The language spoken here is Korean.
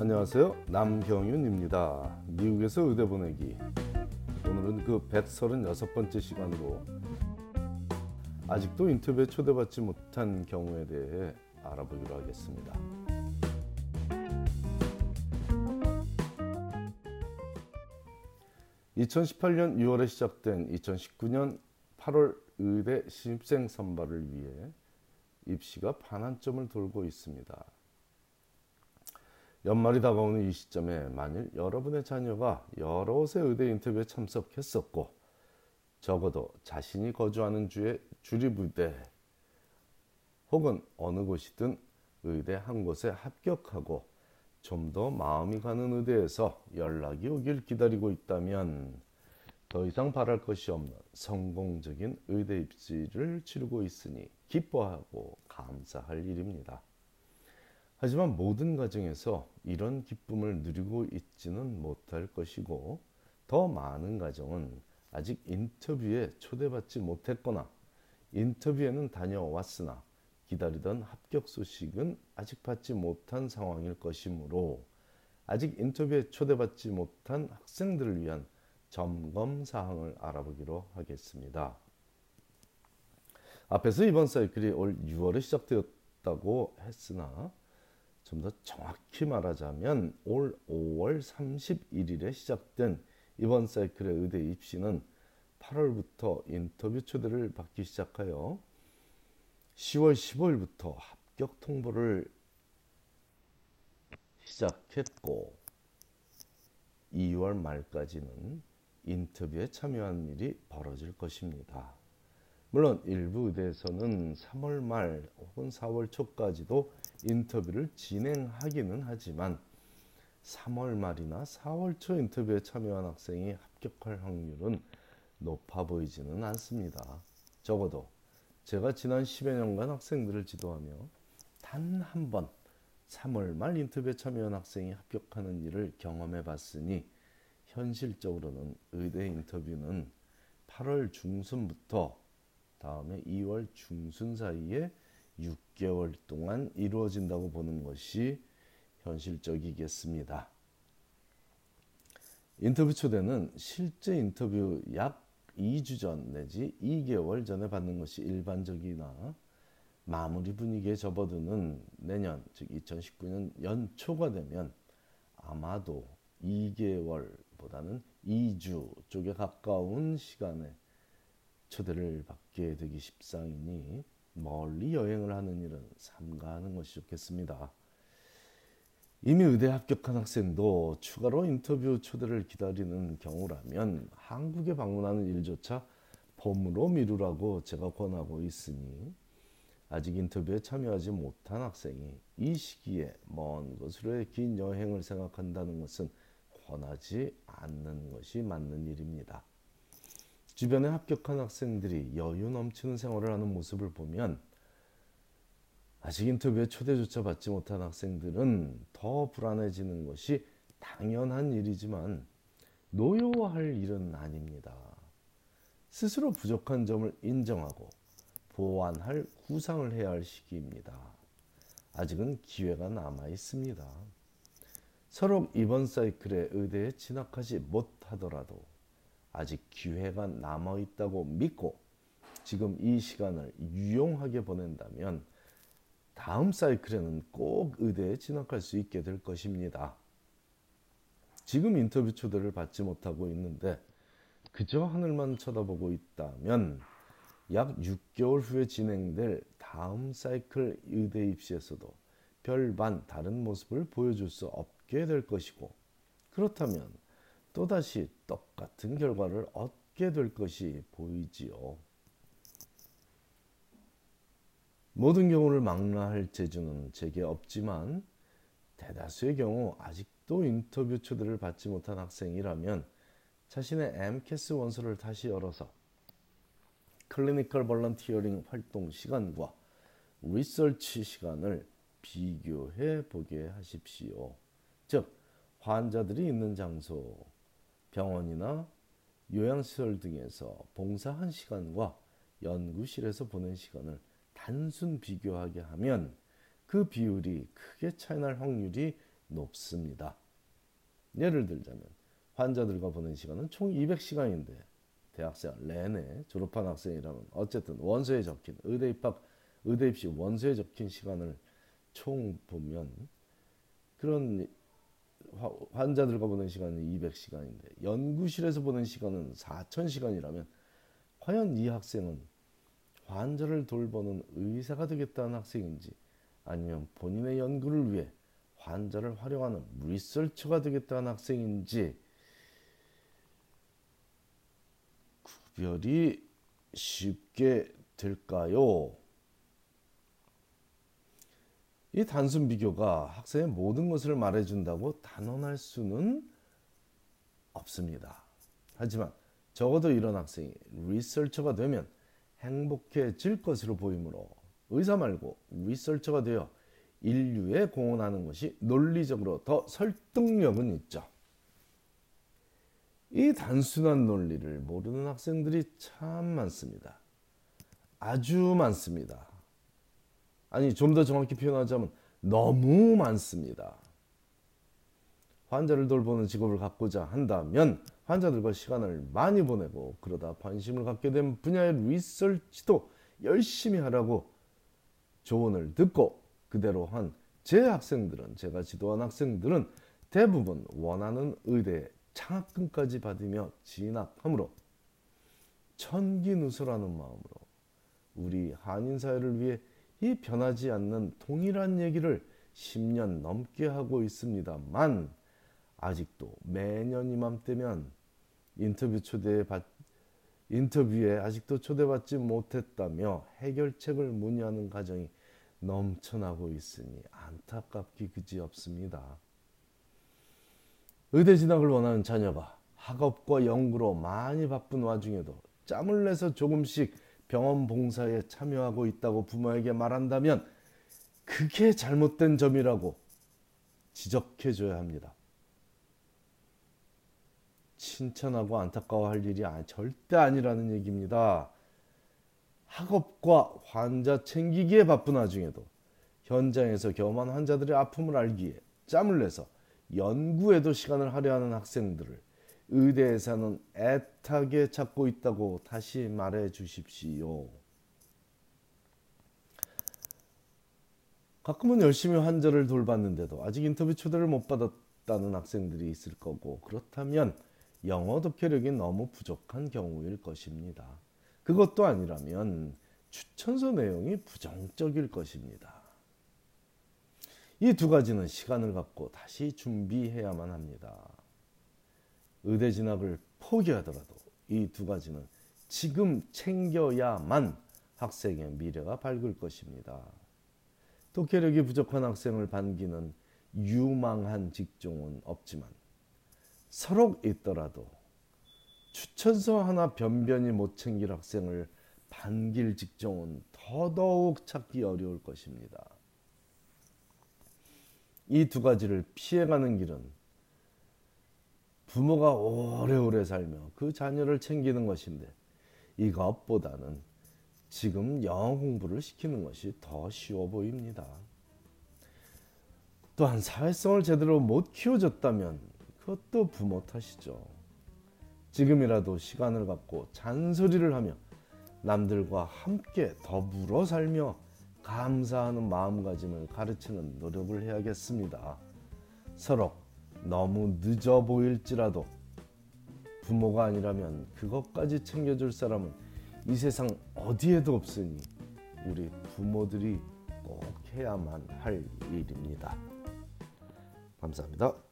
안녕하세요. 남경윤입니다. 미국에서 의대 보내기. 오늘은 그 136번째 시간으로 아직도 인터뷰에 초대받지 못한 경우에 대해 알아보기로 하겠습니다. 2018년 6월에 시작된 2019년 8월 의대 신입생 선발을 위해 입시가 반환점을 돌고 있습니다. 연말이 다가오는 이 시점에 만일 여러분의 자녀가 여러 곳의 의대 인터뷰에 참석했었고 적어도 자신이 거주하는 주의 주립의대 혹은 어느 곳이든 의대 한 곳에 합격하고 좀 더 마음이 가는 의대에서 연락이 오길 기다리고 있다면 더 이상 바랄 것이 없는 성공적인 의대 입시를 치르고 있으니 기뻐하고 감사할 일입니다. 하지만 모든 가정에서 이런 기쁨을 누리고 있지는 못할 것이고 더 많은 가정은 아직 인터뷰에 초대받지 못했거나 인터뷰에는 다녀왔으나 기다리던 합격 소식은 아직 받지 못한 상황일 것이므로 아직 인터뷰에 초대받지 못한 학생들을 위한 점검 사항을 알아보기로 하겠습니다. 앞에서 이번 사이클이 올 6월에 시작되었다고 했으나 좀 더 정확히 말하자면 올 5월 31일에 시작된 이번 사이클의 의대 입시는 8월부터 인터뷰 초대를 받기 시작하여 10월 15일부터 합격 통보를 시작했고 2월 말까지는 인터뷰에 참여한 일이 벌어질 것입니다. 물론 일부 의대에서는 3월 말 혹은 4월 초까지도 인터뷰를 진행하기는 하지만 3월 말이나 4월 초 인터뷰에 참여한 학생이 합격할 확률은 높아 보이지는 않습니다. 적어도 제가 지난 10여 년간 학생들을 지도하며 단 한 번 3월 말 인터뷰에 참여한 학생이 합격하는 일을 경험해 봤으니 현실적으로는 의대 인터뷰는 8월 중순부터 다음에 2월 중순 사이에 6개월 동안 이루어진다고 보는 것이 현실적이겠습니다. 인터뷰 초대는 실제 인터뷰 약 2주 전 내지 2개월 전에 받는 것이 일반적이나 마무리 분위기에 접어드는 내년 즉 2019년 연초가 되면 아마도 2개월보다는 2주 쪽에 가까운 시간에 초대를 받게 되기 십상이니 멀리 여행을 하는 일은 삼가하는 것이 좋겠습니다. 이미 의대 합격한 학생도 추가로 인터뷰 초대를 기다리는 경우라면 한국에 방문하는 일조차 봄으로 미루라고 제가 권하고 있으니 아직 인터뷰에 참여하지 못한 학생이 이 시기에 먼 곳으로의 긴 여행을 생각한다는 것은 권하지 않는 것이 맞는 일입니다. 주변에 합격한 학생들이 여유 넘치는 생활을 하는 모습을 보면 아직 인터뷰에 초대조차 받지 못한 학생들은 더 불안해지는 것이 당연한 일이지만 노여워할 일은 아닙니다. 스스로 부족한 점을 인정하고 보완할 구상을 해야 할 시기입니다. 아직은 기회가 남아 있습니다. 서로 이번 사이클에 의대에 진학하지 못하더라도 아직 기회가 남아 있다고 믿고 지금 이 시간을 유용하게 보낸다면 다음 사이클에는 꼭 의대에 진학할 수 있게 될 것입니다. 지금 인터뷰 초대를 받지 못하고 있는데 그저 하늘만 쳐다보고 있다면 약 6개월 후에 진행될 다음 사이클 의대 입시에서도 별반 다른 모습을 보여줄 수 없게 될 것이고 그렇다면 또다시 똑같은 결과를 얻게 될 것이 보이지요. 모든 경우를 망라할 재주는 제게 없지만 대다수의 경우 아직도 인터뷰 초대를 받지 못한 학생이라면 자신의 AMCAS 원서를 다시 열어서 clinical volunteering 활동 시간과 리서치 시간을 비교해 보게 하십시오. 즉 환자들이 있는 장소, 병원이나 요양시설 등에서 봉사한 시간과 연구실에서 보낸 시간을 단순 비교하게 하면 그 비율이 크게 차이날 확률이 높습니다. 예를 들자면 환자들과 보낸 시간은 총 200시간인데 대학생 내내 졸업한 학생이라면 어쨌든 원서에 적힌 의대 입학 의대 입시 원서에 적힌 시간을 총 보면 그런 환자들과 보낸 시간은 200시간인데 연구실에서 보낸 시간은 4000시간이라면 과연 이 학생은 환자를 돌보는 의사가 되겠다는 학생인지 아니면 본인의 연구를 위해 환자를 활용하는 리서처가 되겠다는 학생인지 구별이 쉽게 될까요? 이 단순 비교가 학생의 모든 것을 말해준다고 단언할 수는 없습니다. 하지만 적어도 이런 학생이 리서처가 되면 행복해질 것으로 보이므로 의사 말고 리서처가 되어 인류에 공헌하는 것이 논리적으로 더 설득력은 있죠. 이 단순한 논리를 모르는 학생들이 참 많습니다. 아주 많습니다. 아니, 좀 더 정확히 표현하자면 너무 많습니다. 환자를 돌보는 직업을 갖고자 한다면 환자들과 시간을 많이 보내고 그러다 관심을 갖게 된 분야의 리서치도 열심히 하라고 조언을 듣고 그대로 한 제 학생들은 제가 지도한 학생들은 대부분 원하는 의대에 장학금까지 받으며 진학하므로 천기누설하는 마음으로 우리 한인 사회를 위해 이 변하지 않는 동일한 얘기를 10년 넘게 하고 있습니다만 아직도 매년 이맘때면 인터뷰 초대에 받, 인터뷰에 아직도 초대받지 못했다며 해결책을 문의하는 가정이 넘쳐나고 있으니 안타깝기 그지없습니다. 의대 진학을 원하는 자녀가 학업과 연구로 많이 바쁜 와중에도 짬을 내서 조금씩 병원 봉사에 참여하고 있다고 부모에게 말한다면 그게 잘못된 점이라고 지적해 줘야 합니다. 칭찬하고 안타까워할 일이 절대 아니라는 얘기입니다. 학업과 환자 챙기기에 바쁜 와중에도 현장에서 경험한 환자들의 아픔을 알기에 짬을 내서 연구에도 시간을 하려하는 학생들을 의대에서는 애타게 찾고 있다고 다시 말해 주십시오. 가끔은 열심히 환자를 돌봤는데도 아직 인터뷰 초대를 못 받았다는 학생들이 있을 거고 그렇다면 영어 독해력이 너무 부족한 경우일 것입니다. 그것도 아니라면 추천서 내용이 부정적일 것입니다. 이 두 가지는 시간을 갖고 다시 준비해야만 합니다. 의대 진학을 포기하더라도 이 두 가지는 지금 챙겨야만 학생의 미래가 밝을 것입니다. 독해력이 부족한 학생을 반기는 유망한 직종은 없지만 서로 있더라도 추천서 하나 변변히 못 챙길 학생을 반길 직종은 더더욱 찾기 어려울 것입니다. 이 두 가지를 피해가는 길은 부모가 오래오래 살며 그 자녀를 챙기는 것인데 이것보다는 지금 영어 공부를 시키는 것이 더 쉬워 보입니다. 또한 사회성을 제대로 못 키워줬다면 그것도 부모 탓이죠. 지금이라도 시간을 갖고 잔소리를 하며 남들과 함께 더불어 살며 감사하는 마음가짐을 가르치는 노력을 해야겠습니다. 서로 너무 늦어 보일지라도 부모가 아니라면 그것까지 챙겨줄 사람은 이 세상 어디에도 없으니 우리 부모들이 꼭 해야만 할 일입니다. 감사합니다.